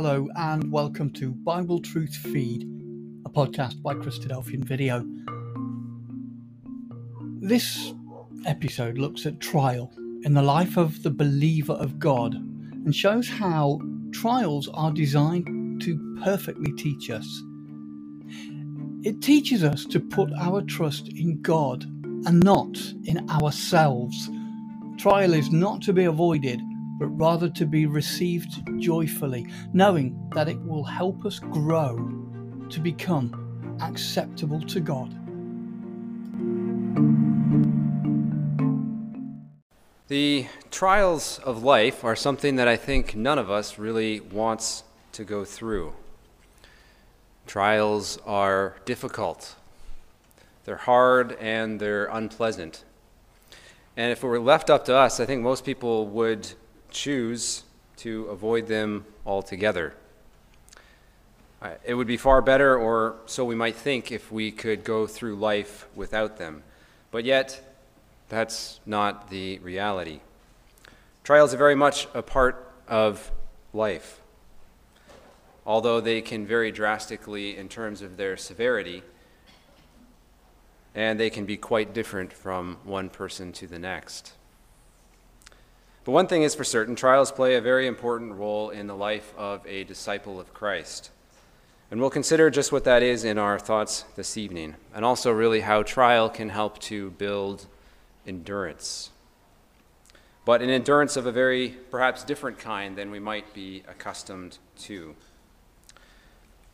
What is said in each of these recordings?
Hello and welcome to Bible Truth Feed, a podcast by Christadelphian Video. This episode looks at trial in the life of the believer of God and shows how trials are designed to perfectly teach us. It teaches us to put our trust in God and not in ourselves. Trial is not to be avoided but rather to be received joyfully, knowing that it will help us grow to become acceptable to God. The trials of life are something that I think none of us really wants to go through. Trials are difficult, they're hard, and they're unpleasant. And if it were left up to us, I think most people would choose to avoid them altogether. Uh, it would be far better, or so we might think, if we could go through life without them. But yet, that's not the reality. Trials are very much a part of life. Although they can vary drastically in terms of their severity, and they can be quite different from one person to the next. But one thing is for certain trials play a very important role in the life of a disciple of Christ. And we'll consider just what that is in our thoughts this evening, and also really how trial can help to build endurance. But an endurance of a very perhaps different kind than we might be accustomed to.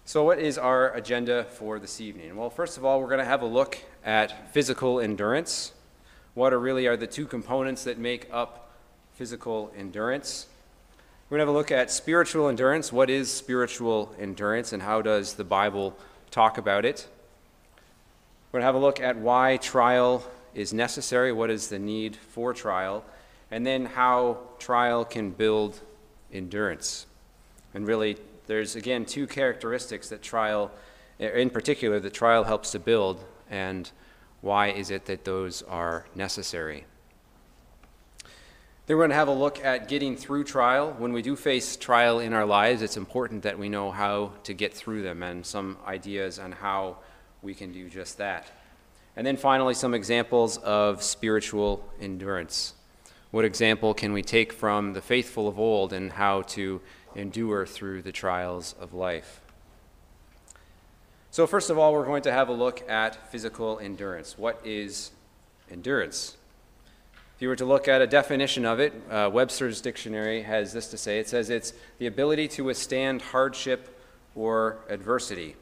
So, what is our agenda for this evening? Well, first of all, we're going to have a look at physical endurance. What are really are the two components that make up physical endurance. We're going to have a look at spiritual endurance. What is spiritual endurance and how does the Bible talk about it? We're going to have a look at why trial is necessary, what is the need for trial, and then how trial can build endurance. And really, there's again two characteristics that trial, in particular, that trial helps to build, and why is it that those are necessary? Then we're going to have a look at getting through trial. When we do face trial in our lives, it's important that we know how to get through them and some ideas on how we can do just that. And then finally, some examples of spiritual endurance. What example can we take from the faithful of old and how to endure through the trials of life? So, first of all, we're going to have a look at physical endurance. What is endurance? If you were to look at a definition of it, uh, Webster's dictionary has this to say it says it's the ability to withstand hardship or adversity.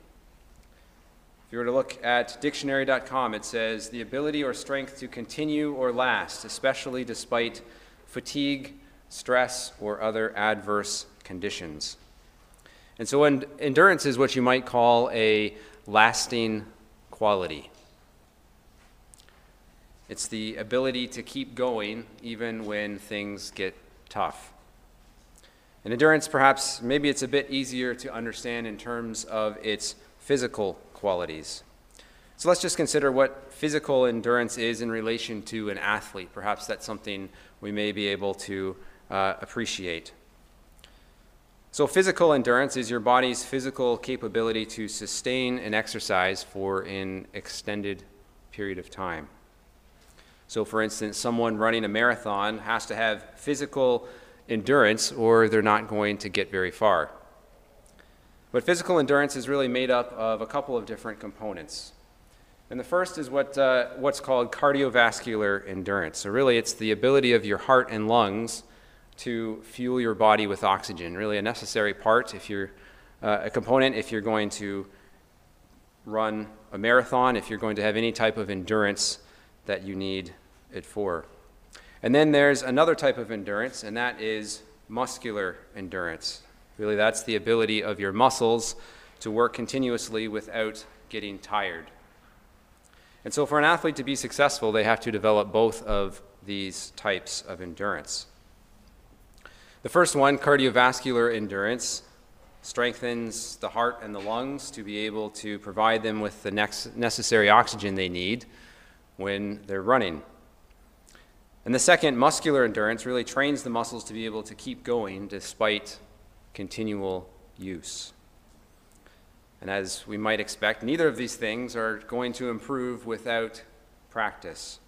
If you were to look at dictionary.com, it says the ability or strength to continue or last, especially despite fatigue, stress, or other adverse conditions. And so, endurance is what you might call a lasting quality. It's the ability to keep going even when things get tough. And endurance, perhaps, maybe it's a bit easier to understand in terms of its physical qualities. So let's just consider what physical endurance is in relation to an athlete. Perhaps that's something we may be able to uh, appreciate. So, physical endurance is your body's physical capability to sustain an exercise for an extended period of time. So, for instance, someone running a marathon has to have physical endurance or they're not going to get very far. But physical endurance is really made up of a couple of different components. And the first is what, uh, what's called cardiovascular endurance. So, really, it's the ability of your heart and lungs to fuel your body with oxygen. Really, a necessary part if you're uh, a component if you're going to run a marathon, if you're going to have any type of endurance that you need it for. And then there's another type of endurance, and that is muscular endurance. Really, that's the ability of your muscles to work continuously without getting tired. And so, for an athlete to be successful, they have to develop both of these types of endurance. The first one, cardiovascular endurance, strengthens the heart and the lungs to be able to provide them with the necessary oxygen they need when they're running. And the second, muscular endurance, really trains the muscles to be able to keep going despite continual use. And as we might expect, neither of these things are going to improve without practice.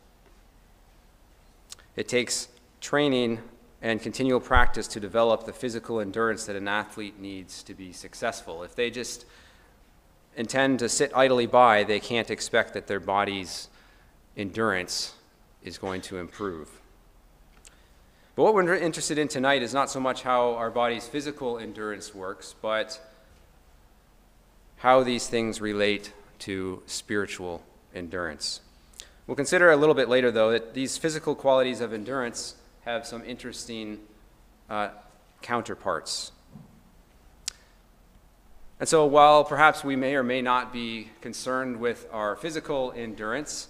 It takes training and continual practice to develop the physical endurance that an athlete needs to be successful. If they just intend to sit idly by, they can't expect that their body's endurance is going to improve. But what we're interested in tonight is not so much how our body's physical endurance works, but how these things relate to spiritual endurance. We'll consider a little bit later, though, that these physical qualities of endurance have some interesting uh, counterparts. And so, while perhaps we may or may not be concerned with our physical endurance,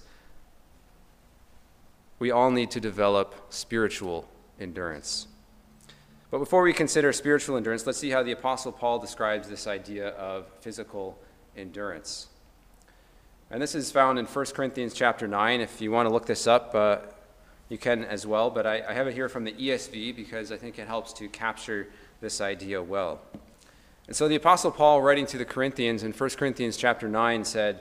we all need to develop spiritual endurance. But before we consider spiritual endurance, let's see how the Apostle Paul describes this idea of physical endurance. And this is found in 1 Corinthians chapter 9. If you want to look this up, uh, you can as well. But I, I have it here from the ESV because I think it helps to capture this idea well. And so the Apostle Paul, writing to the Corinthians in 1 Corinthians chapter 9, said,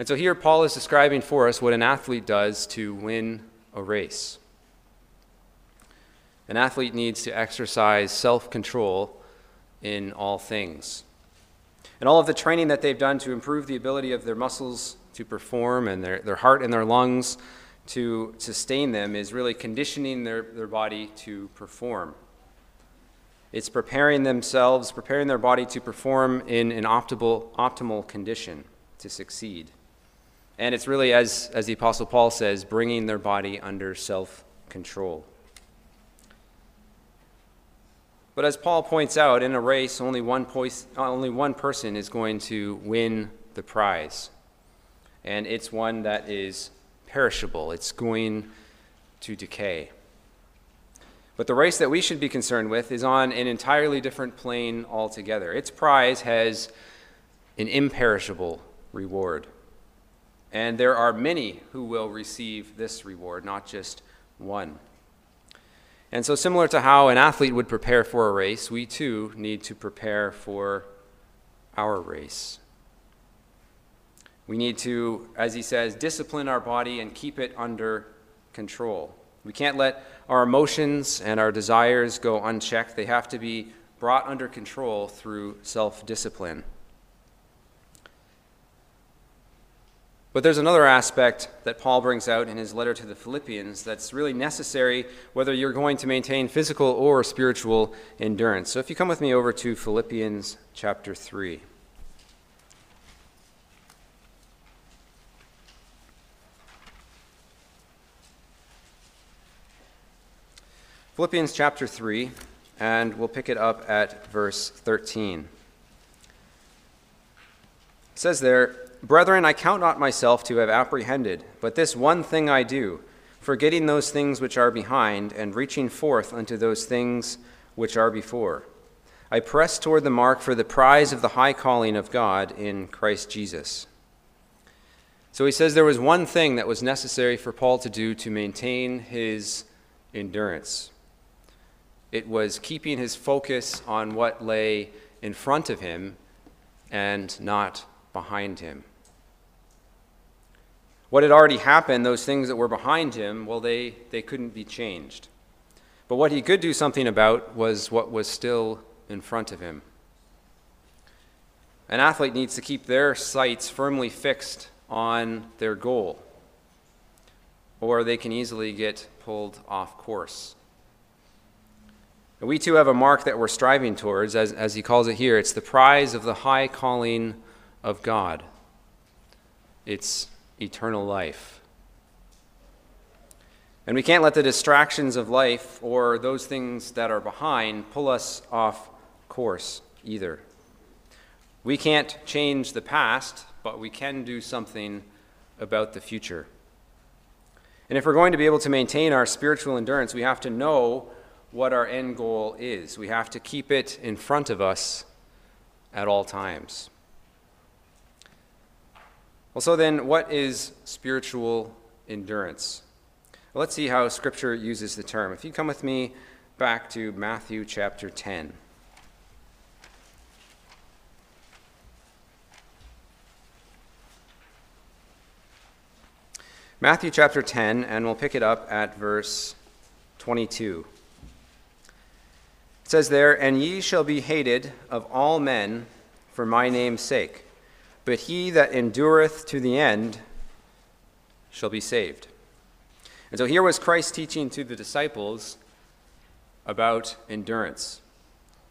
And so here Paul is describing for us what an athlete does to win a race. An athlete needs to exercise self control in all things. And all of the training that they've done to improve the ability of their muscles to perform and their, their heart and their lungs to sustain them is really conditioning their, their body to perform. It's preparing themselves, preparing their body to perform in an optimal, optimal condition to succeed. And it's really, as, as the Apostle Paul says, bringing their body under self control. But as Paul points out, in a race, only one, only one person is going to win the prize. And it's one that is perishable, it's going to decay. But the race that we should be concerned with is on an entirely different plane altogether. Its prize has an imperishable reward. And there are many who will receive this reward, not just one. And so, similar to how an athlete would prepare for a race, we too need to prepare for our race. We need to, as he says, discipline our body and keep it under control. We can't let our emotions and our desires go unchecked. They have to be brought under control through self discipline. But there's another aspect that Paul brings out in his letter to the Philippians that's really necessary whether you're going to maintain physical or spiritual endurance. So if you come with me over to Philippians chapter 3. Philippians chapter 3, and we'll pick it up at verse 13. It says there, Brethren, I count not myself to have apprehended, but this one thing I do, forgetting those things which are behind, and reaching forth unto those things which are before. I press toward the mark for the prize of the high calling of God in Christ Jesus. So he says there was one thing that was necessary for Paul to do to maintain his endurance. It was keeping his focus on what lay in front of him and not behind him. What had already happened, those things that were behind him, well, they, they couldn't be changed. But what he could do something about was what was still in front of him. An athlete needs to keep their sights firmly fixed on their goal, or they can easily get pulled off course. We too have a mark that we're striving towards, as, as he calls it here. It's the prize of the high calling of God, it's eternal life. And we can't let the distractions of life or those things that are behind pull us off course either. We can't change the past, but we can do something about the future. And if we're going to be able to maintain our spiritual endurance, we have to know what our end goal is. We have to keep it in front of us at all times. Well, so then, what is spiritual endurance? Well, let's see how Scripture uses the term. If you come with me back to Matthew chapter 10. Matthew chapter 10, and we'll pick it up at verse 22. It says there, And ye shall be hated of all men for my name's sake, but he that endureth to the end shall be saved. And so here was Christ teaching to the disciples about endurance.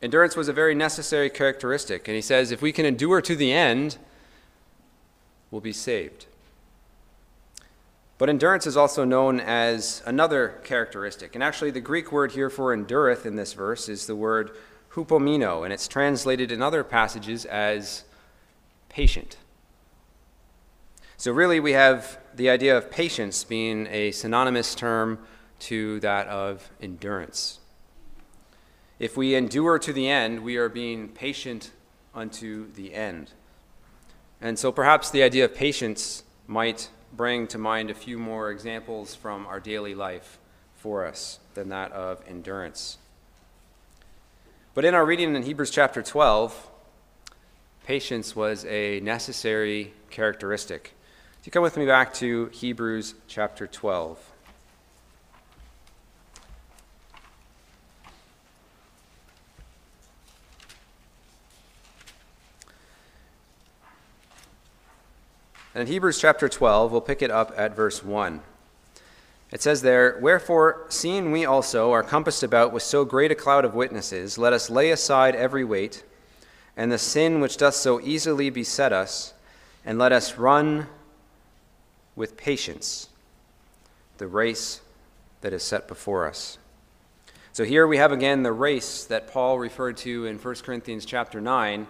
Endurance was a very necessary characteristic, and he says, if we can endure to the end, we'll be saved. But endurance is also known as another characteristic. And actually, the Greek word here for endureth in this verse is the word hupomino, and it's translated in other passages as patient. So, really, we have the idea of patience being a synonymous term to that of endurance. If we endure to the end, we are being patient unto the end. And so, perhaps the idea of patience might bring to mind a few more examples from our daily life for us than that of endurance. But in our reading in Hebrews chapter 12, patience was a necessary characteristic. If you come with me back to Hebrews chapter 12. And in Hebrews chapter 12, we'll pick it up at verse 1. It says there, Wherefore, seeing we also are compassed about with so great a cloud of witnesses, let us lay aside every weight, and the sin which doth so easily beset us, and let us run with patience the race that is set before us. So here we have again the race that Paul referred to in 1 Corinthians chapter 9,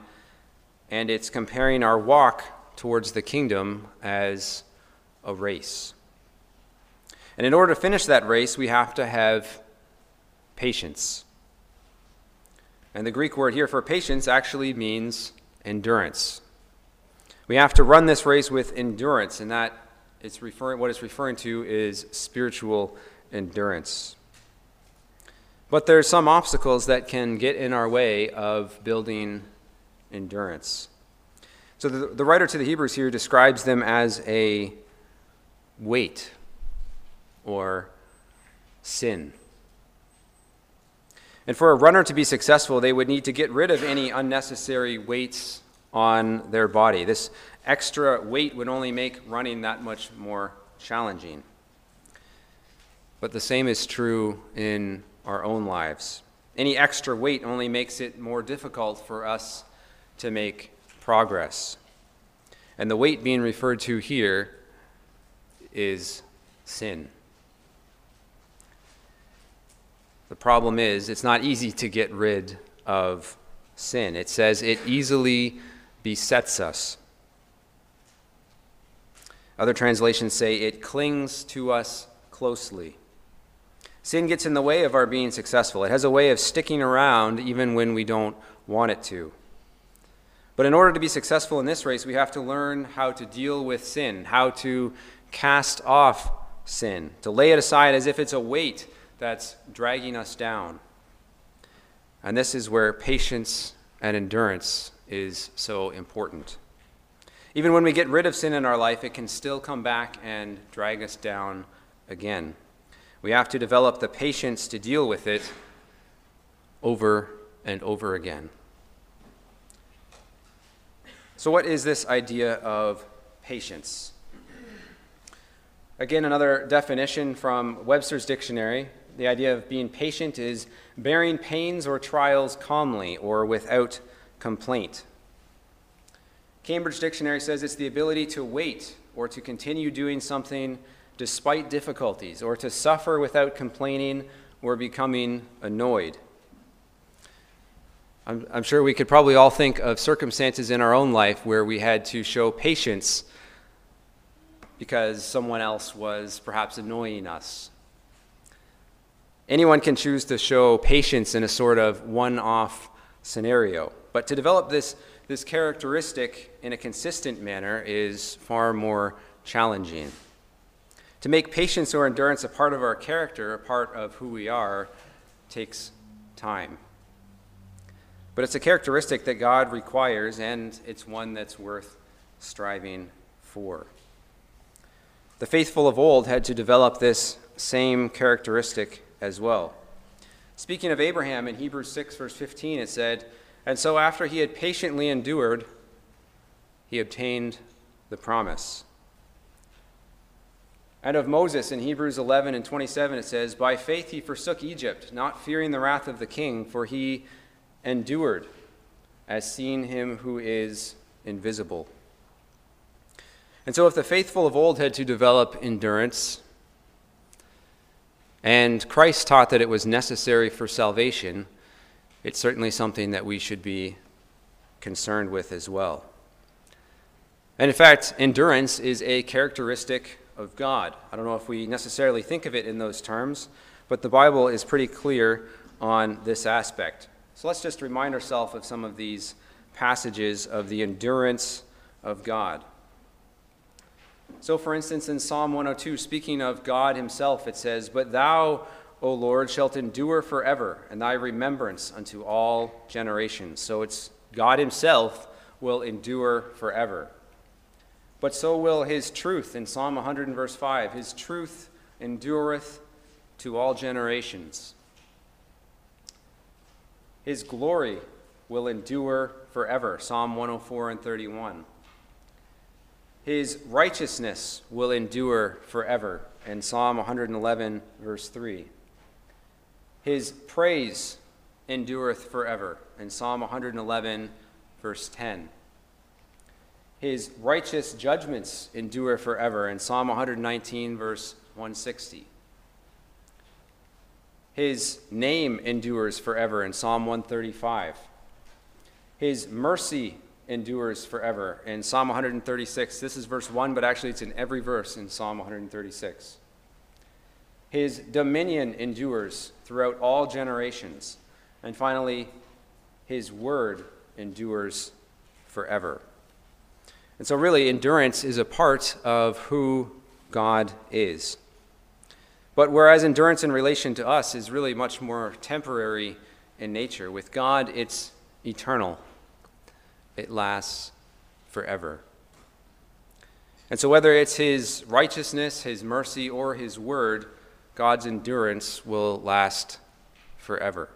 and it's comparing our walk towards the kingdom as a race. And in order to finish that race, we have to have patience. And the Greek word here for patience actually means endurance. We have to run this race with endurance, and that it's referring, what it's referring to is spiritual endurance. But there are some obstacles that can get in our way of building endurance. So the, the writer to the Hebrews here describes them as a weight or sin. And for a runner to be successful, they would need to get rid of any unnecessary weights on their body. This extra weight would only make running that much more challenging. But the same is true in our own lives. Any extra weight only makes it more difficult for us to make progress. And the weight being referred to here is sin. The problem is, it's not easy to get rid of sin. It says it easily besets us. Other translations say it clings to us closely. Sin gets in the way of our being successful. It has a way of sticking around even when we don't want it to. But in order to be successful in this race, we have to learn how to deal with sin, how to cast off sin, to lay it aside as if it's a weight that's dragging us down. And this is where patience and endurance is so important. Even when we get rid of sin in our life, it can still come back and drag us down again. We have to develop the patience to deal with it over and over again. So, what is this idea of patience? Again, another definition from Webster's dictionary. The idea of being patient is bearing pains or trials calmly or without complaint. Cambridge Dictionary says it's the ability to wait or to continue doing something despite difficulties or to suffer without complaining or becoming annoyed. I'm, I'm, sure we could probably all think of circumstances in our own life where we had to show patience because someone else was perhaps annoying us. Anyone can choose to show patience in a sort of one off scenario, but to develop this, this characteristic in a consistent manner is far more challenging. To make patience or endurance a part of our character, a part of who we are, takes time. But it's a characteristic that God requires, and it's one that's worth striving for. The faithful of old had to develop this same characteristic as well. Speaking of Abraham in Hebrews 6, verse 15, it said, And so after he had patiently endured, he obtained the promise. And of Moses in Hebrews 11 and 27, it says, By faith he forsook Egypt, not fearing the wrath of the king, for he endured as seeing him who is invisible. And so, if the faithful of old had to develop endurance, and Christ taught that it was necessary for salvation, it's certainly something that we should be concerned with as well. And in fact, endurance is a characteristic of God. I don't know if we necessarily think of it in those terms, but the Bible is pretty clear on this aspect. So let's just remind ourselves of some of these passages of the endurance of God. So, for instance, in Psalm 102, speaking of God Himself, it says, But thou, O Lord, shalt endure forever, and thy remembrance unto all generations. So it's God Himself will endure forever. But so will His truth in Psalm 100 and verse 5. His truth endureth to all generations. His glory will endure forever. Psalm 104 and 31. His righteousness will endure forever. In Psalm 111, verse 3. His praise endureth forever. In Psalm 111, verse 10. His righteous judgments endure forever. In Psalm 119, verse 160. His name endures forever. In Psalm 135. His mercy endures forever. In Psalm 136, this is verse 1, but actually it's in every verse in Psalm 136. His dominion endures throughout all generations. And finally, his word endures forever. And so, really, endurance is a part of who God is. But whereas endurance in relation to us is really much more temporary in nature, with God it's eternal it lasts forever. And so, whether it's His righteousness, His mercy, or His word, God's endurance will last forever.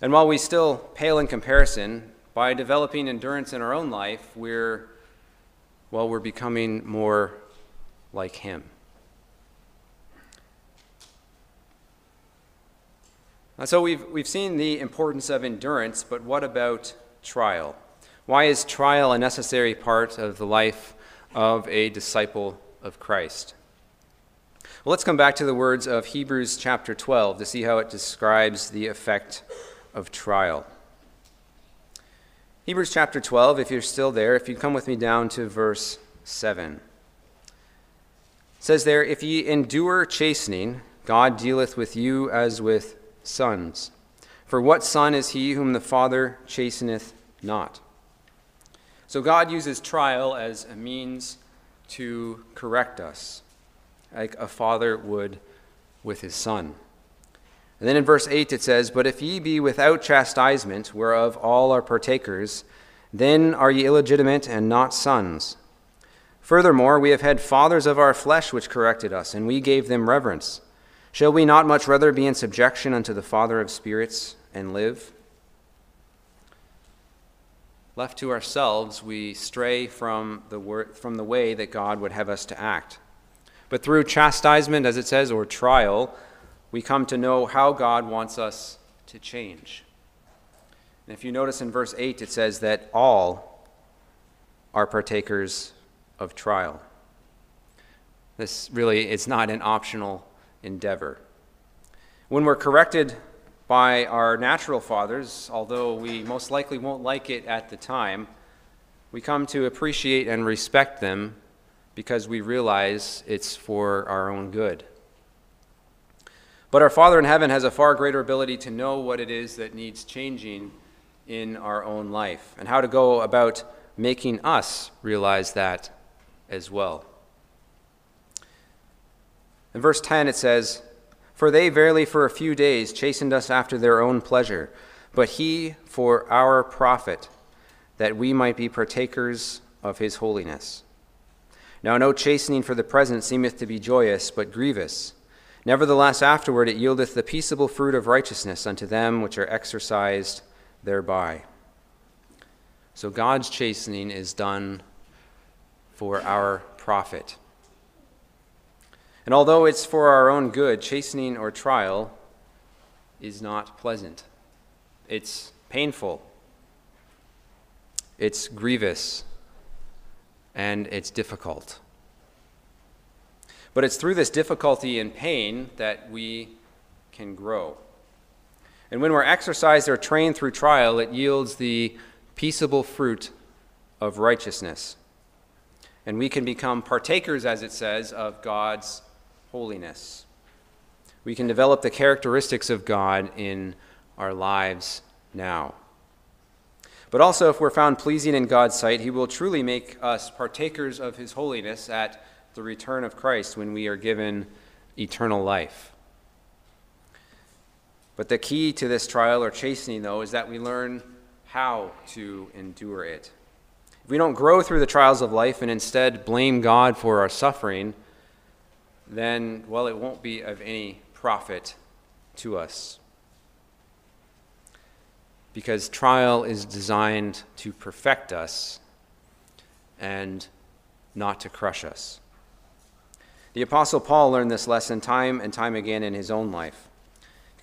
And while we still pale in comparison, by developing endurance in our own life, we're, well, we're becoming more like Him. So we've, we've seen the importance of endurance, but what about trial. Why is trial a necessary part of the life of a disciple of Christ? Well, let's come back to the words of Hebrews chapter 12 to see how it describes the effect of trial. Hebrews chapter 12, if you're still there, if you come with me down to verse 7. It says there, If ye endure chastening, God dealeth with you as with sons. For what son is he whom the Father chasteneth not? So God uses trial as a means to correct us, like a father would with his son. And then in verse 8 it says, But if ye be without chastisement, whereof all are partakers, then are ye illegitimate and not sons. Furthermore, we have had fathers of our flesh which corrected us, and we gave them reverence. Shall we not much rather be in subjection unto the Father of spirits and live? Left to ourselves, we stray from the, word, from the way that God would have us to act. But through chastisement, as it says, or trial, we come to know how God wants us to change. And if you notice in verse 8, it says that all are partakers of trial. This really is not an optional endeavor. When we're corrected by our natural fathers, although we most likely won't like it at the time, we come to appreciate and respect them because we realize it's for our own good. But our Father in heaven has a far greater ability to know what it is that needs changing in our own life and how to go about making us realize that as well. In verse 10, it says, For they verily for a few days chastened us after their own pleasure, but he for our profit, that we might be partakers of his holiness. Now, no chastening for the present seemeth to be joyous, but grievous. Nevertheless, afterward it yieldeth the peaceable fruit of righteousness unto them which are exercised thereby. So, God's chastening is done for our profit. And although it's for our own good, chastening or trial is not pleasant. It's painful, it's grievous, and it's difficult. But it's through this difficulty and pain that we can grow. And when we're exercised or trained through trial, it yields the peaceable fruit of righteousness and we can become partakers, as it says, of God's holiness. We can develop the characteristics of God in our lives now. But also, if we're found pleasing in God's sight, He will truly make us partakers of His holiness at the return of Christ when we are given eternal life. But the key to this trial or chastening, though, is that we learn how to endure it. If we don't grow through the trials of life and instead blame God for our suffering, then, well, it won't be of any profit to us. Because trial is designed to perfect us and not to crush us. The Apostle Paul learned this lesson time and time again in his own life.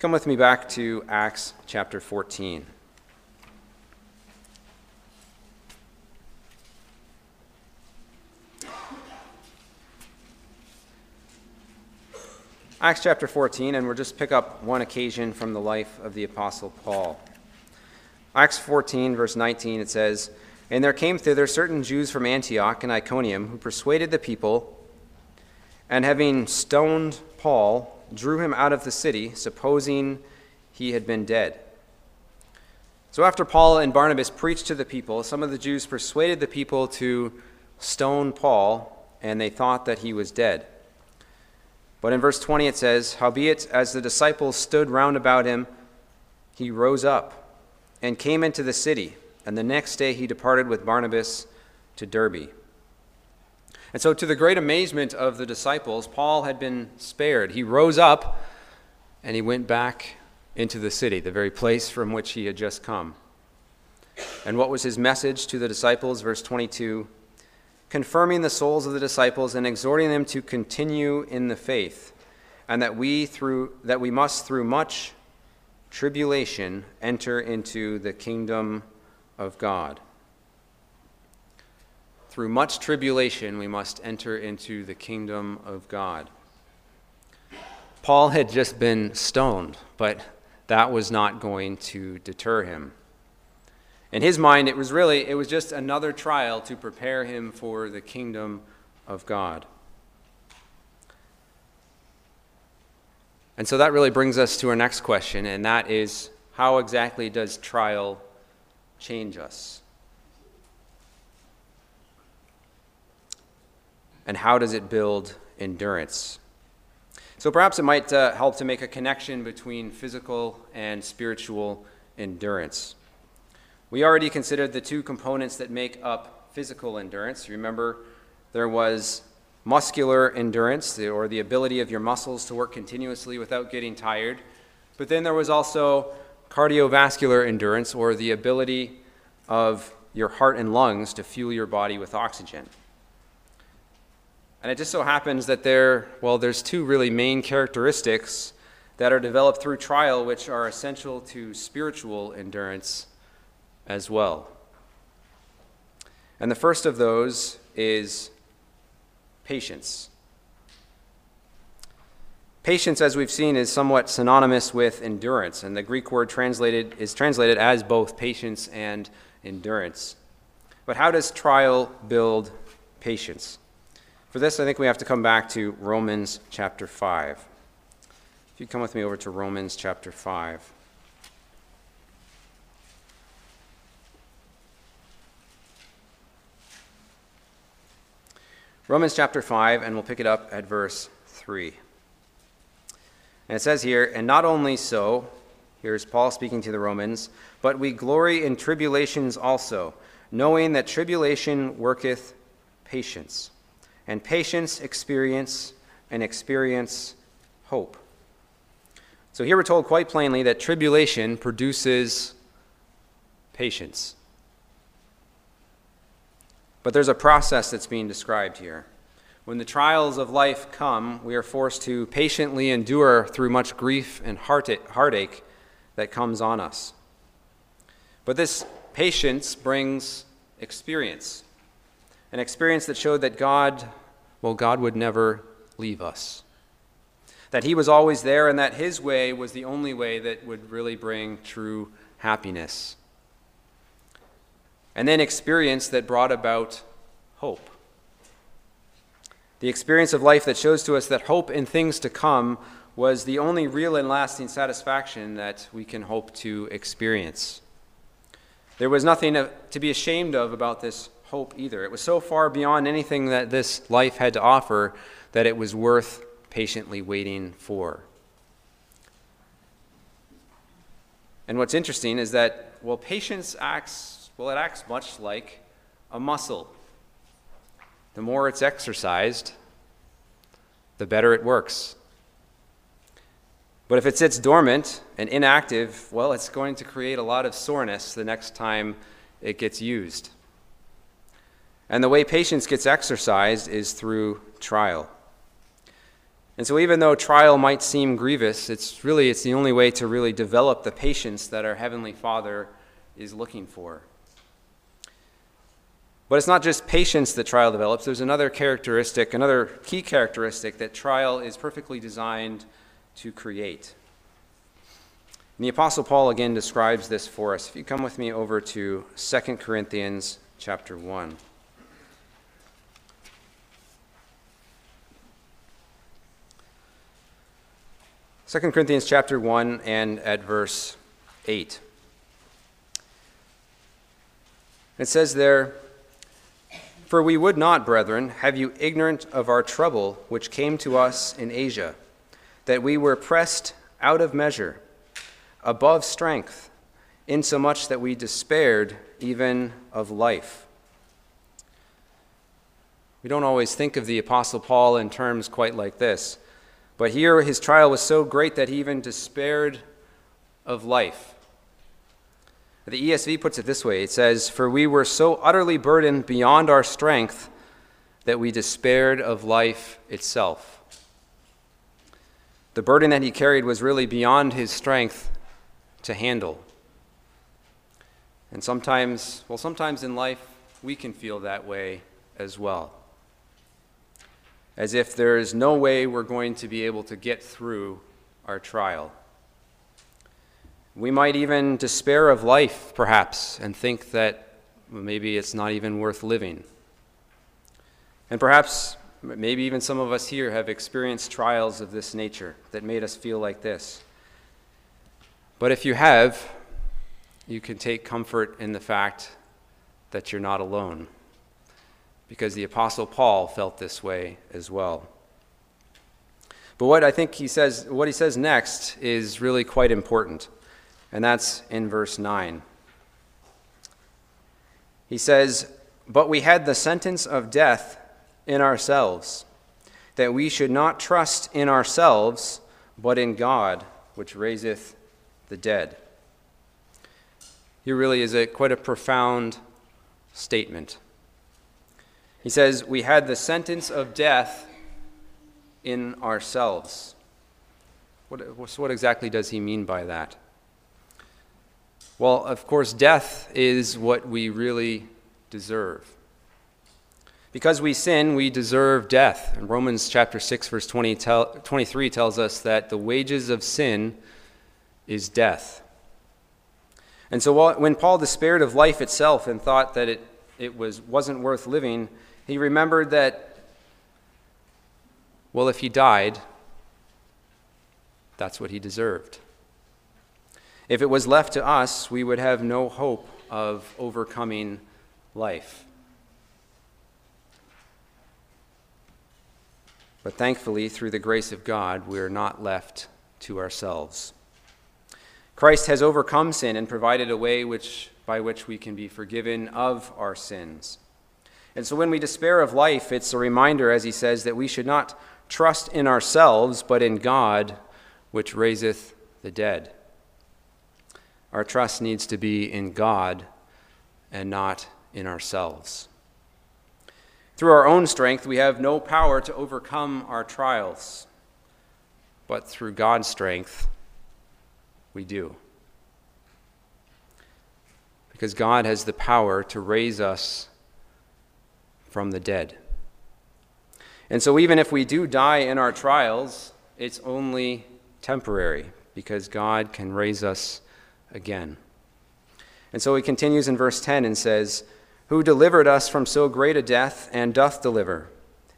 Come with me back to Acts chapter 14. Acts chapter 14, and we'll just pick up one occasion from the life of the Apostle Paul. Acts 14, verse 19, it says, And there came thither certain Jews from Antioch and Iconium who persuaded the people, and having stoned Paul, drew him out of the city, supposing he had been dead. So after Paul and Barnabas preached to the people, some of the Jews persuaded the people to stone Paul, and they thought that he was dead. But in verse 20 it says, Howbeit, as the disciples stood round about him, he rose up and came into the city, and the next day he departed with Barnabas to Derbe. And so, to the great amazement of the disciples, Paul had been spared. He rose up and he went back into the city, the very place from which he had just come. And what was his message to the disciples? Verse 22 confirming the souls of the disciples and exhorting them to continue in the faith, and that we through that we must through much tribulation enter into the kingdom of God. Through much tribulation we must enter into the kingdom of God. Paul had just been stoned, but that was not going to deter him. In his mind, it was really, it was just another trial to prepare him for the kingdom of God. And so that really brings us to our next question, and that is how exactly does trial change us? And how does it build endurance? So perhaps it might uh, help to make a connection between physical and spiritual endurance. We already considered the two components that make up physical endurance. Remember there was muscular endurance, or the ability of your muscles to work continuously without getting tired. But then there was also cardiovascular endurance, or the ability of your heart and lungs to fuel your body with oxygen. And it just so happens that there, well, there's two really main characteristics that are developed through trial, which are essential to spiritual endurance as well. And the first of those is patience. Patience, as we've seen, is somewhat synonymous with endurance, and the Greek word translated is translated as both patience and endurance. But how does trial build patience? For this, I think we have to come back to Romans chapter 5. If you come with me over to Romans chapter 5. Romans chapter 5, and we'll pick it up at verse 3. And it says here, and not only so, here's Paul speaking to the Romans, but we glory in tribulations also, knowing that tribulation worketh patience, and patience experience, and experience hope. So here we're told quite plainly that tribulation produces patience. But there's a process that's being described here. When the trials of life come, we are forced to patiently endure through much grief and heartache that comes on us. But this patience brings experience an experience that showed that God, well, God would never leave us. That He was always there and that His way was the only way that would really bring true happiness and then experience that brought about hope. The experience of life that shows to us that hope in things to come was the only real and lasting satisfaction that we can hope to experience. There was nothing to be ashamed of about this hope either. It was so far beyond anything that this life had to offer that it was worth patiently waiting for. And what's interesting is that, well, patience acts well, it acts much like a muscle. The more it's exercised, the better it works. But if it sits dormant and inactive, well, it's going to create a lot of soreness the next time it gets used. And the way patience gets exercised is through trial. And so even though trial might seem grievous, it's really it's the only way to really develop the patience that our heavenly Father is looking for. But it's not just patience that trial develops. There's another characteristic, another key characteristic that trial is perfectly designed to create. And the Apostle Paul again describes this for us. If you come with me over to 2 Corinthians chapter 1. Second Corinthians chapter 1 and at verse 8. It says there, for we would not, brethren, have you ignorant of our trouble which came to us in Asia, that we were pressed out of measure, above strength, insomuch that we despaired even of life. We don't always think of the Apostle Paul in terms quite like this, but here his trial was so great that he even despaired of life. The ESV puts it this way it says, For we were so utterly burdened beyond our strength that we despaired of life itself. The burden that he carried was really beyond his strength to handle. And sometimes, well, sometimes in life, we can feel that way as well. As if there is no way we're going to be able to get through our trial. We might even despair of life, perhaps, and think that maybe it's not even worth living. And perhaps, maybe even some of us here have experienced trials of this nature that made us feel like this. But if you have, you can take comfort in the fact that you're not alone. Because the Apostle Paul felt this way as well. But what I think he says, what he says next is really quite important and that's in verse 9. He says, But we had the sentence of death in ourselves, that we should not trust in ourselves, but in God, which raiseth the dead. Here really is a quite a profound statement. He says, We had the sentence of death in ourselves. What, what exactly does he mean by that? Well, of course, death is what we really deserve. Because we sin, we deserve death. And Romans chapter 6, verse 20 tell, 23 tells us that the wages of sin is death. And so when Paul despaired of life itself and thought that it, it was, wasn't worth living, he remembered that, well, if he died, that's what he deserved. If it was left to us, we would have no hope of overcoming life. But thankfully, through the grace of God, we are not left to ourselves. Christ has overcome sin and provided a way which, by which we can be forgiven of our sins. And so when we despair of life, it's a reminder, as he says, that we should not trust in ourselves, but in God, which raiseth the dead. Our trust needs to be in God and not in ourselves. Through our own strength, we have no power to overcome our trials, but through God's strength, we do. Because God has the power to raise us from the dead. And so, even if we do die in our trials, it's only temporary because God can raise us again. And so he continues in verse 10 and says, Who delivered us from so great a death and doth deliver,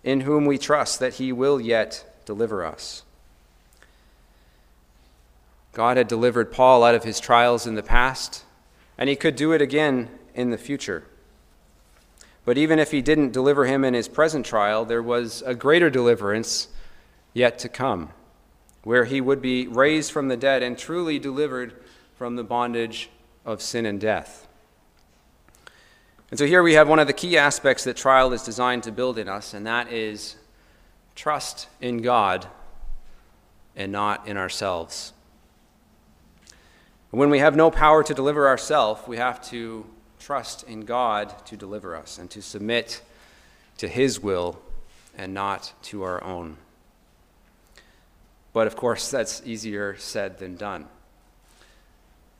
in whom we trust that he will yet deliver us. God had delivered Paul out of his trials in the past, and he could do it again in the future. But even if he didn't deliver him in his present trial, there was a greater deliverance yet to come, where he would be raised from the dead and truly delivered from the bondage of sin and death. And so here we have one of the key aspects that trial is designed to build in us, and that is trust in God and not in ourselves. When we have no power to deliver ourselves, we have to trust in God to deliver us and to submit to His will and not to our own. But of course, that's easier said than done.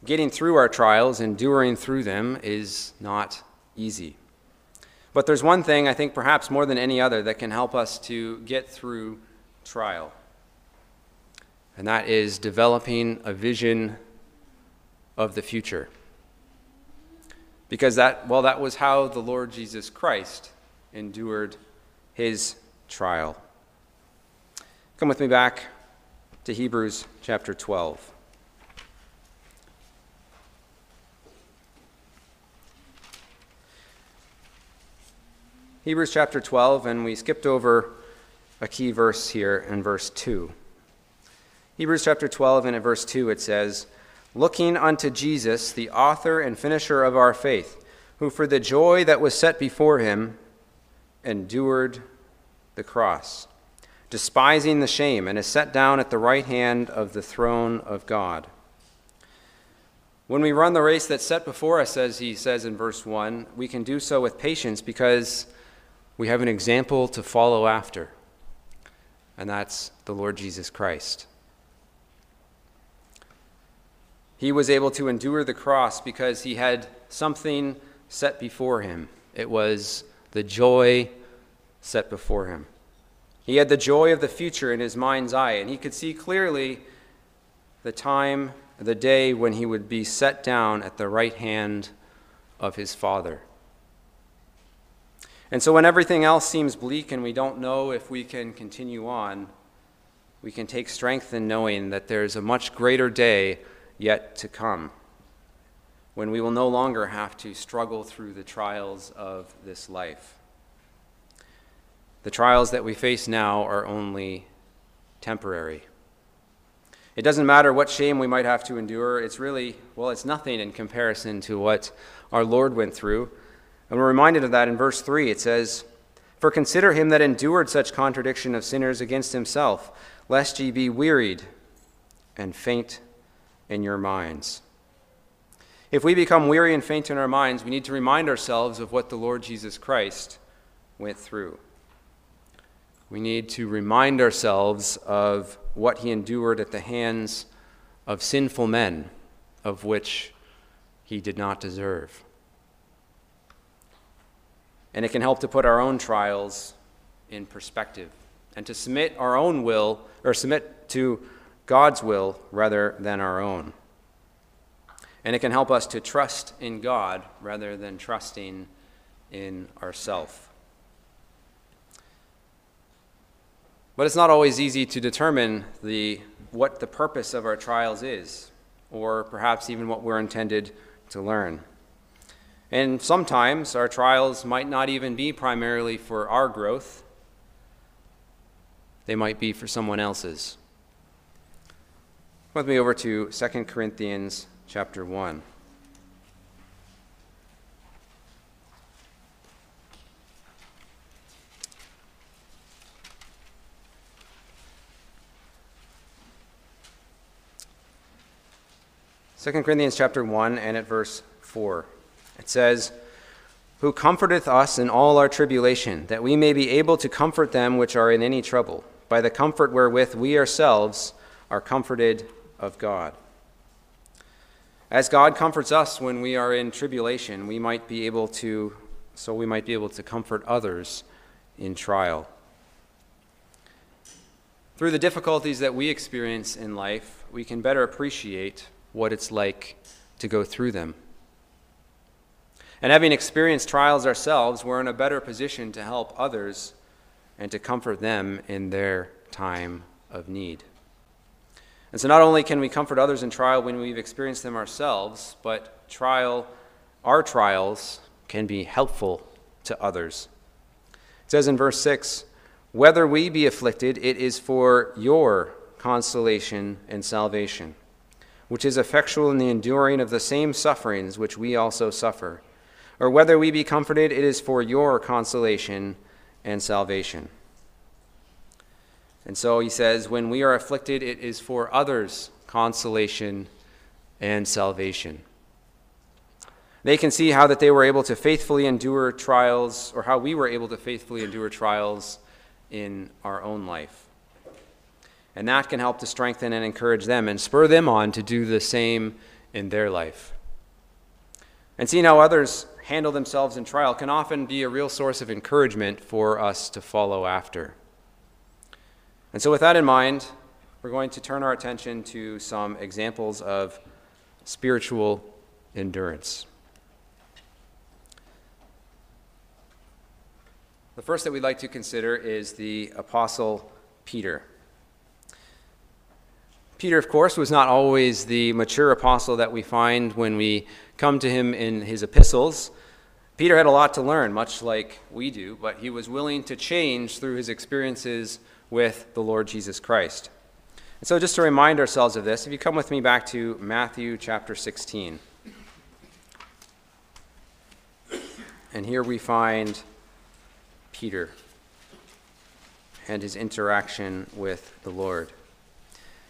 Getting through our trials, enduring through them, is not easy. But there's one thing, I think, perhaps more than any other, that can help us to get through trial. And that is developing a vision of the future. Because that, well, that was how the Lord Jesus Christ endured his trial. Come with me back to Hebrews chapter 12. Hebrews chapter 12, and we skipped over a key verse here in verse 2. Hebrews chapter 12, and at verse 2, it says, looking unto Jesus, the author and finisher of our faith, who for the joy that was set before him endured the cross, despising the shame, and is set down at the right hand of the throne of God. When we run the race that's set before us, as he says in verse 1, we can do so with patience because we have an example to follow after, and that's the Lord Jesus Christ. He was able to endure the cross because he had something set before him. It was the joy set before him. He had the joy of the future in his mind's eye, and he could see clearly the time, the day when he would be set down at the right hand of his Father. And so, when everything else seems bleak and we don't know if we can continue on, we can take strength in knowing that there's a much greater day yet to come, when we will no longer have to struggle through the trials of this life. The trials that we face now are only temporary. It doesn't matter what shame we might have to endure. It's really, well, it's nothing in comparison to what our Lord went through. And we're reminded of that in verse 3. It says, For consider him that endured such contradiction of sinners against himself, lest ye be wearied and faint in your minds. If we become weary and faint in our minds, we need to remind ourselves of what the Lord Jesus Christ went through. We need to remind ourselves of what he endured at the hands of sinful men, of which he did not deserve. And it can help to put our own trials in perspective and to submit our own will, or submit to God's will rather than our own. And it can help us to trust in God rather than trusting in ourself. But it's not always easy to determine the, what the purpose of our trials is, or perhaps even what we're intended to learn. And sometimes our trials might not even be primarily for our growth, they might be for someone else's. With me over to 2 Corinthians chapter 1. Second Corinthians chapter 1 and at verse 4. It says, Who comforteth us in all our tribulation, that we may be able to comfort them which are in any trouble, by the comfort wherewith we ourselves are comforted of God. As God comforts us when we are in tribulation, we might be able to, so we might be able to comfort others in trial. Through the difficulties that we experience in life, we can better appreciate what it's like to go through them. And having experienced trials ourselves, we're in a better position to help others and to comfort them in their time of need. And so not only can we comfort others in trial when we've experienced them ourselves, but trial, our trials can be helpful to others. It says in verse 6 Whether we be afflicted, it is for your consolation and salvation, which is effectual in the enduring of the same sufferings which we also suffer or whether we be comforted, it is for your consolation and salvation. And so he says, when we are afflicted, it is for others' consolation and salvation. They can see how that they were able to faithfully endure trials, or how we were able to faithfully endure trials in our own life. And that can help to strengthen and encourage them and spur them on to do the same in their life. And seeing how others handle themselves in trial can often be a real source of encouragement for us to follow after. And so, with that in mind, we're going to turn our attention to some examples of spiritual endurance. The first that we'd like to consider is the Apostle Peter. Peter, of course, was not always the mature apostle that we find when we come to him in his epistles. Peter had a lot to learn, much like we do, but he was willing to change through his experiences with the Lord Jesus Christ. And so, just to remind ourselves of this, if you come with me back to Matthew chapter 16. And here we find Peter and his interaction with the Lord.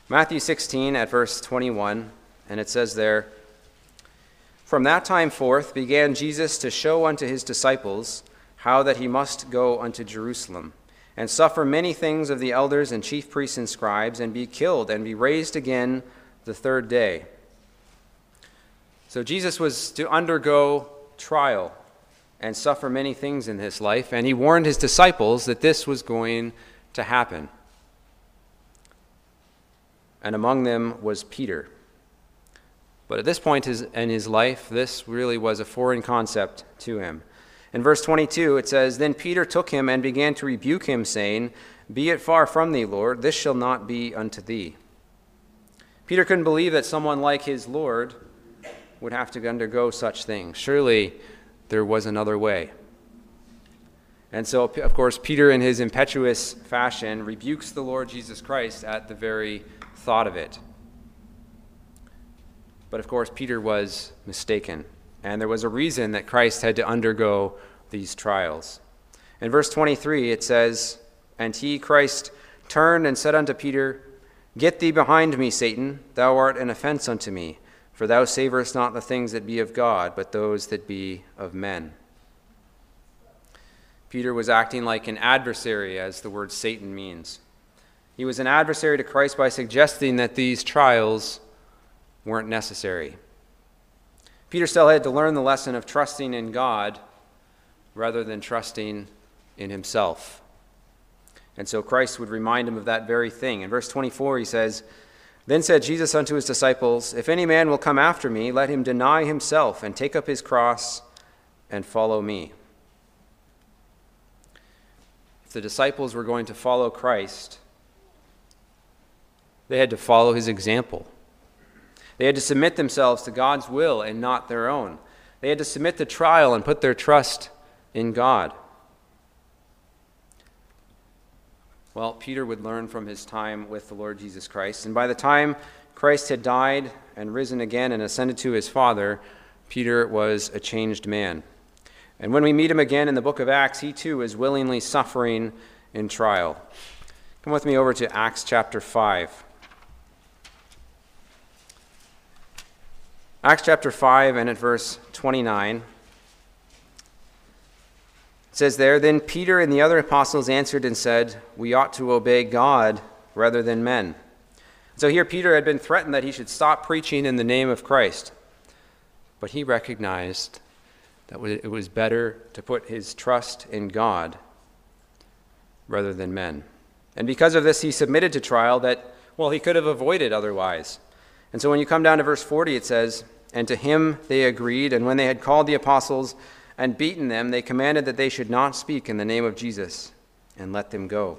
Matthew 16 at verse 21, and it says there, from that time forth began Jesus to show unto his disciples how that he must go unto Jerusalem, and suffer many things of the elders and chief priests and scribes, and be killed, and be raised again the third day. So Jesus was to undergo trial and suffer many things in his life, and he warned his disciples that this was going to happen. And among them was Peter. But at this point in his life, this really was a foreign concept to him. In verse 22, it says Then Peter took him and began to rebuke him, saying, Be it far from thee, Lord, this shall not be unto thee. Peter couldn't believe that someone like his Lord would have to undergo such things. Surely there was another way. And so, of course, Peter, in his impetuous fashion, rebukes the Lord Jesus Christ at the very thought of it. But of course, Peter was mistaken, and there was a reason that Christ had to undergo these trials. In verse 23, it says, And he, Christ, turned and said unto Peter, Get thee behind me, Satan, thou art an offense unto me, for thou savorest not the things that be of God, but those that be of men. Peter was acting like an adversary, as the word Satan means. He was an adversary to Christ by suggesting that these trials weren't necessary. Peter still had to learn the lesson of trusting in God rather than trusting in himself. And so Christ would remind him of that very thing. In verse 24, he says, Then said Jesus unto his disciples, If any man will come after me, let him deny himself and take up his cross and follow me. If the disciples were going to follow Christ, they had to follow his example. They had to submit themselves to God's will and not their own. They had to submit to trial and put their trust in God. Well, Peter would learn from his time with the Lord Jesus Christ. And by the time Christ had died and risen again and ascended to his Father, Peter was a changed man. And when we meet him again in the book of Acts, he too is willingly suffering in trial. Come with me over to Acts chapter 5. Acts chapter 5 and at verse 29 says there, Then Peter and the other apostles answered and said, We ought to obey God rather than men. So here Peter had been threatened that he should stop preaching in the name of Christ. But he recognized that it was better to put his trust in God rather than men. And because of this, he submitted to trial that, well, he could have avoided otherwise. And so when you come down to verse 40, it says, And to him they agreed, and when they had called the apostles, and beaten them, they commanded that they should not speak in the name of Jesus, and let them go.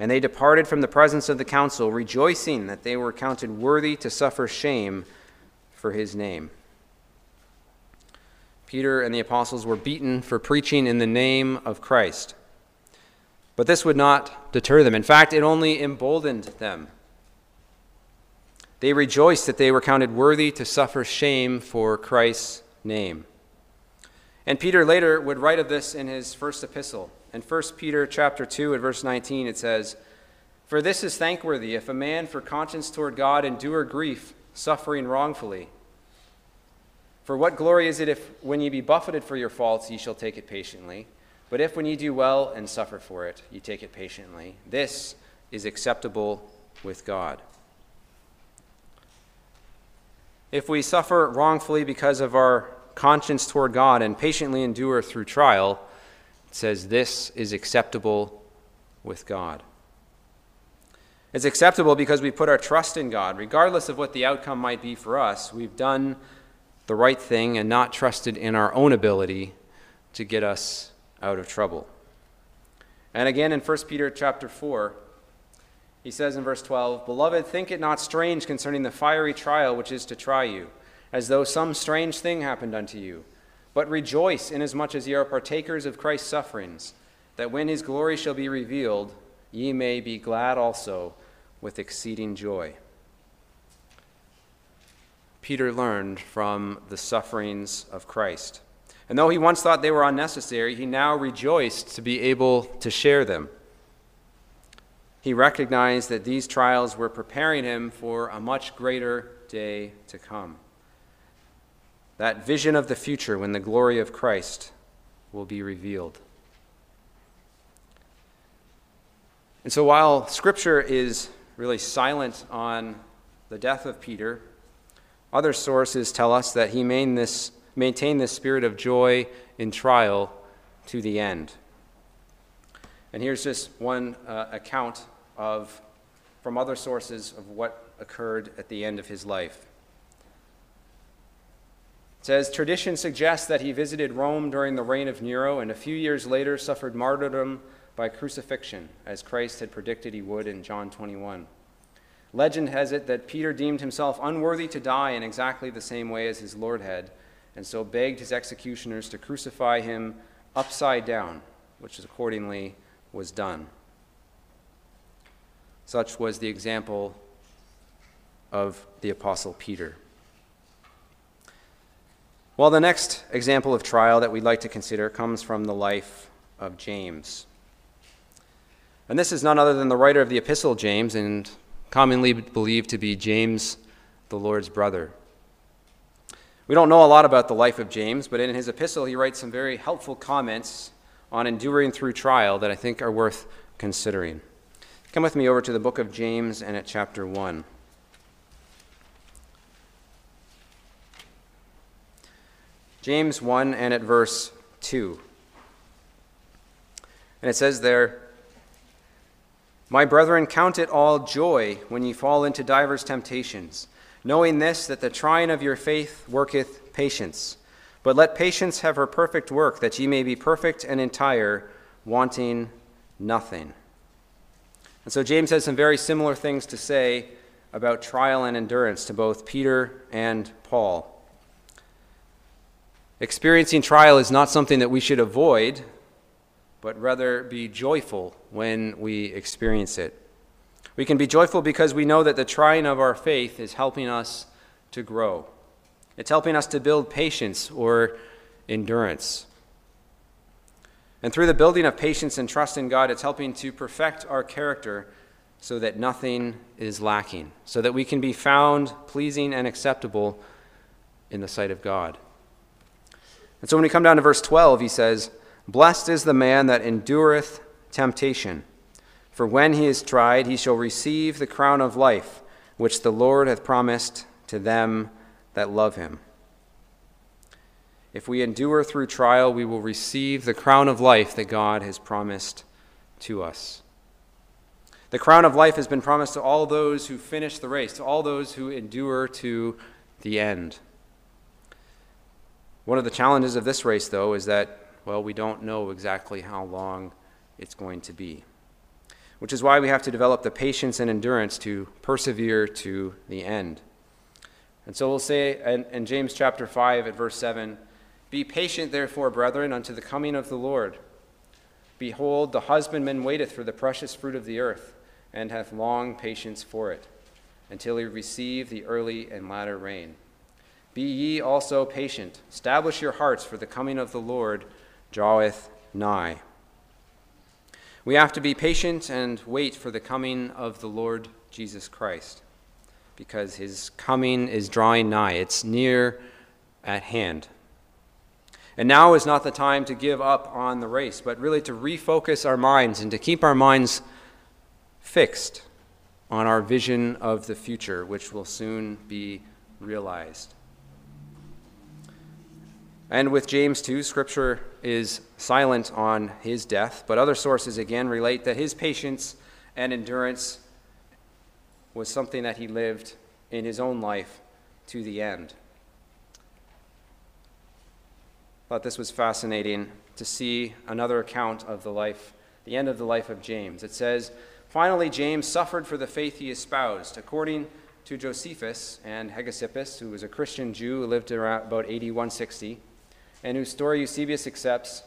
And they departed from the presence of the council, rejoicing that they were counted worthy to suffer shame for his name. Peter and the apostles were beaten for preaching in the name of Christ. But this would not deter them. In fact, it only emboldened them. They rejoiced that they were counted worthy to suffer shame for Christ's name. And Peter later would write of this in his first epistle. In 1 Peter chapter 2 at verse 19 it says, "For this is thankworthy if a man for conscience toward God endure grief, suffering wrongfully. For what glory is it if when ye be buffeted for your faults ye shall take it patiently? But if when ye do well and suffer for it, ye take it patiently, this is acceptable with God." If we suffer wrongfully because of our conscience toward God and patiently endure through trial, it says this is acceptable with God. It's acceptable because we put our trust in God, regardless of what the outcome might be for us. We've done the right thing and not trusted in our own ability to get us out of trouble. And again in 1 Peter chapter 4, he says in verse 12, Beloved, think it not strange concerning the fiery trial which is to try you as though some strange thing happened unto you. But rejoice inasmuch as ye are partakers of Christ's sufferings, that when his glory shall be revealed, ye may be glad also with exceeding joy. Peter learned from the sufferings of Christ. And though he once thought they were unnecessary, he now rejoiced to be able to share them. He recognized that these trials were preparing him for a much greater day to come that vision of the future when the glory of Christ will be revealed. And so, while Scripture is really silent on the death of Peter, other sources tell us that he maintained this, maintained this spirit of joy in trial to the end. And here's just one uh, account of, from other sources of what occurred at the end of his life. It says tradition suggests that he visited Rome during the reign of Nero and a few years later suffered martyrdom by crucifixion, as Christ had predicted he would in John 21. Legend has it that Peter deemed himself unworthy to die in exactly the same way as his Lord had, and so begged his executioners to crucify him upside down, which accordingly was done. Such was the example of the Apostle Peter. Well, the next example of trial that we'd like to consider comes from the life of James. And this is none other than the writer of the Epistle, James, and commonly believed to be James, the Lord's brother. We don't know a lot about the life of James, but in his epistle, he writes some very helpful comments on enduring through trial that I think are worth considering. Come with me over to the book of James and at chapter 1. James 1 and at verse 2. And it says there, My brethren, count it all joy when ye fall into divers temptations, knowing this, that the trying of your faith worketh patience. But let patience have her perfect work, that ye may be perfect and entire, wanting nothing. And so James has some very similar things to say about trial and endurance to both Peter and Paul. Experiencing trial is not something that we should avoid, but rather be joyful when we experience it. We can be joyful because we know that the trying of our faith is helping us to grow. It's helping us to build patience or endurance. And through the building of patience and trust in God, it's helping to perfect our character so that nothing is lacking, so that we can be found pleasing and acceptable in the sight of God. And so when we come down to verse 12, he says, Blessed is the man that endureth temptation, for when he is tried, he shall receive the crown of life, which the Lord hath promised to them that love him. If we endure through trial, we will receive the crown of life that God has promised to us. The crown of life has been promised to all those who finish the race, to all those who endure to the end. One of the challenges of this race, though, is that, well, we don't know exactly how long it's going to be. Which is why we have to develop the patience and endurance to persevere to the end. And so we'll say in, in James chapter 5 at verse 7 Be patient, therefore, brethren, unto the coming of the Lord. Behold, the husbandman waiteth for the precious fruit of the earth, and hath long patience for it, until he receive the early and latter rain. Be ye also patient. Establish your hearts, for the coming of the Lord draweth nigh. We have to be patient and wait for the coming of the Lord Jesus Christ, because his coming is drawing nigh. It's near at hand. And now is not the time to give up on the race, but really to refocus our minds and to keep our minds fixed on our vision of the future, which will soon be realized. And with James too, Scripture is silent on his death, but other sources again relate that his patience and endurance was something that he lived in his own life to the end. Thought this was fascinating to see another account of the life, the end of the life of James. It says, Finally, James suffered for the faith he espoused, according to Josephus and Hegesippus, who was a Christian Jew who lived around about 8160 and whose story Eusebius accepts,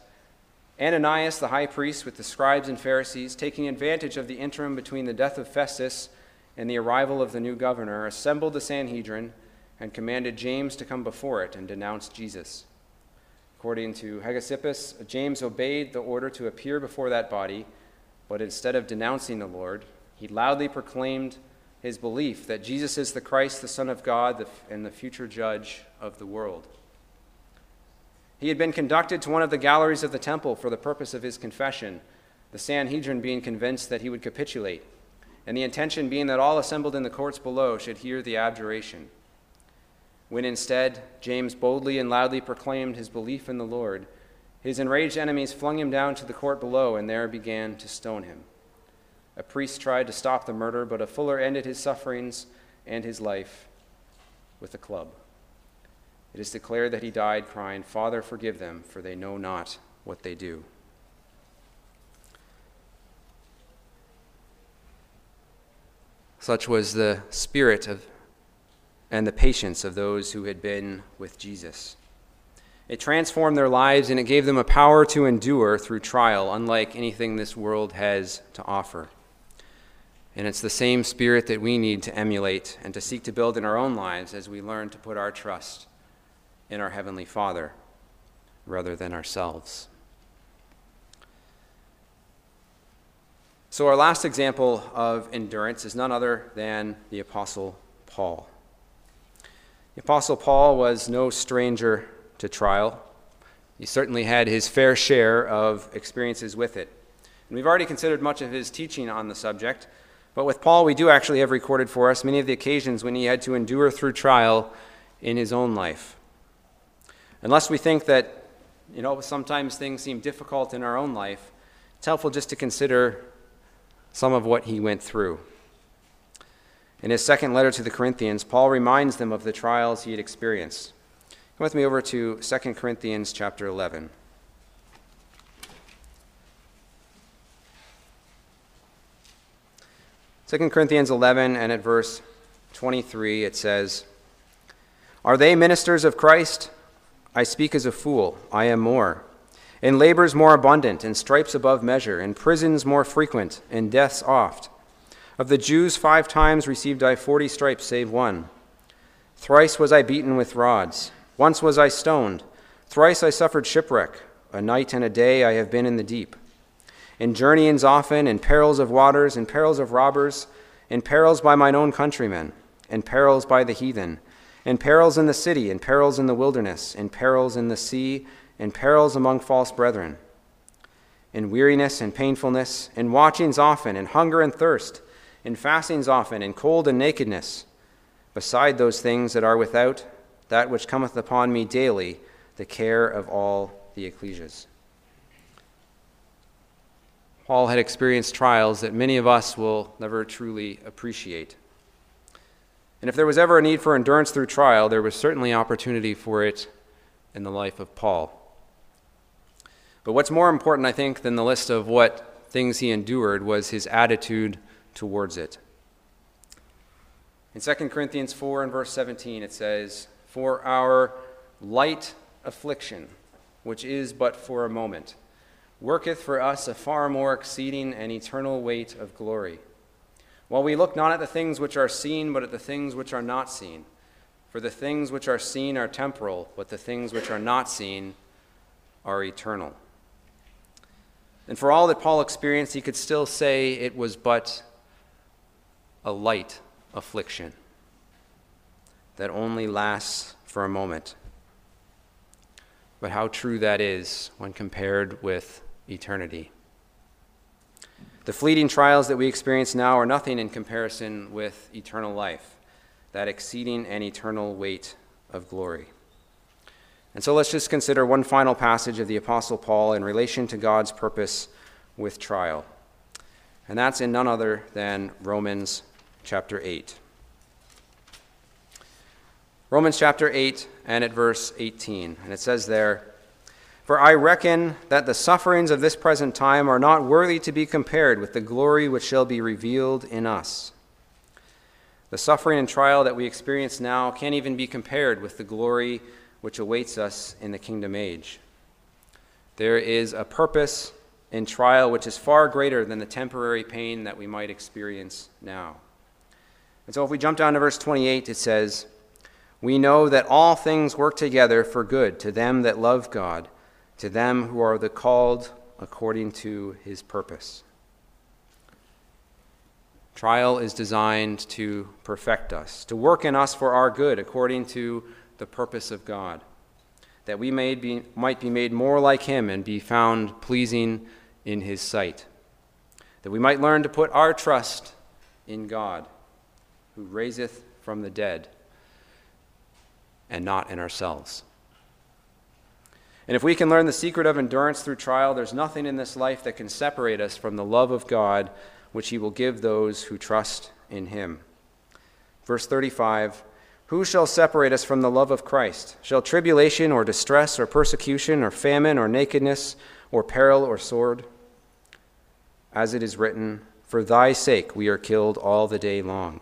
Ananias, the high priest, with the scribes and Pharisees, taking advantage of the interim between the death of Festus and the arrival of the new governor, assembled the Sanhedrin and commanded James to come before it and denounce Jesus. According to Hegesippus, James obeyed the order to appear before that body, but instead of denouncing the Lord, he loudly proclaimed his belief that Jesus is the Christ, the Son of God, and the future judge of the world. He had been conducted to one of the galleries of the temple for the purpose of his confession, the Sanhedrin being convinced that he would capitulate, and the intention being that all assembled in the courts below should hear the abjuration. When instead James boldly and loudly proclaimed his belief in the Lord, his enraged enemies flung him down to the court below and there began to stone him. A priest tried to stop the murder, but a fuller ended his sufferings and his life with a club. It is declared that he died, crying, Father, forgive them, for they know not what they do. Such was the spirit of and the patience of those who had been with Jesus. It transformed their lives and it gave them a power to endure through trial, unlike anything this world has to offer. And it's the same spirit that we need to emulate and to seek to build in our own lives as we learn to put our trust in our Heavenly Father rather than ourselves. So, our last example of endurance is none other than the Apostle Paul. The Apostle Paul was no stranger to trial. He certainly had his fair share of experiences with it. And we've already considered much of his teaching on the subject, but with Paul, we do actually have recorded for us many of the occasions when he had to endure through trial in his own life. Unless we think that, you know, sometimes things seem difficult in our own life, it's helpful just to consider some of what he went through. In his second letter to the Corinthians, Paul reminds them of the trials he had experienced. Come with me over to 2 Corinthians chapter 11. 2 Corinthians 11 and at verse 23 it says, Are they ministers of Christ? I speak as a fool, I am more. In labors more abundant, in stripes above measure, in prisons more frequent, in deaths oft. Of the Jews, five times received I forty stripes, save one. Thrice was I beaten with rods. Once was I stoned. Thrice I suffered shipwreck. A night and a day I have been in the deep in journeyings often, in perils of waters, in perils of robbers, in perils by mine own countrymen, in perils by the heathen, in perils in the city, in perils in the wilderness, in perils in the sea, in perils among false brethren, in weariness and painfulness, in watchings often, in hunger and thirst, in fastings often, in cold and nakedness, beside those things that are without, that which cometh upon me daily, the care of all the ecclesias. Paul had experienced trials that many of us will never truly appreciate. And if there was ever a need for endurance through trial, there was certainly opportunity for it in the life of Paul. But what's more important, I think, than the list of what things he endured was his attitude towards it. In 2 Corinthians 4 and verse 17, it says, For our light affliction, which is but for a moment, worketh for us a far more exceeding and eternal weight of glory. While we look not at the things which are seen, but at the things which are not seen. For the things which are seen are temporal, but the things which are not seen are eternal. And for all that Paul experienced, he could still say it was but a light affliction that only lasts for a moment. But how true that is when compared with eternity. The fleeting trials that we experience now are nothing in comparison with eternal life, that exceeding and eternal weight of glory. And so let's just consider one final passage of the Apostle Paul in relation to God's purpose with trial. And that's in none other than Romans chapter 8. Romans chapter 8 and at verse 18. And it says there, for I reckon that the sufferings of this present time are not worthy to be compared with the glory which shall be revealed in us. The suffering and trial that we experience now can't even be compared with the glory which awaits us in the kingdom age. There is a purpose in trial which is far greater than the temporary pain that we might experience now. And so if we jump down to verse 28, it says, We know that all things work together for good to them that love God to them who are the called according to his purpose. Trial is designed to perfect us, to work in us for our good according to the purpose of God, that we may be, might be made more like him and be found pleasing in his sight, that we might learn to put our trust in God, who raiseth from the dead, and not in ourselves. And if we can learn the secret of endurance through trial, there's nothing in this life that can separate us from the love of God, which He will give those who trust in Him. Verse 35 Who shall separate us from the love of Christ? Shall tribulation or distress or persecution or famine or nakedness or peril or sword? As it is written, For thy sake we are killed all the day long.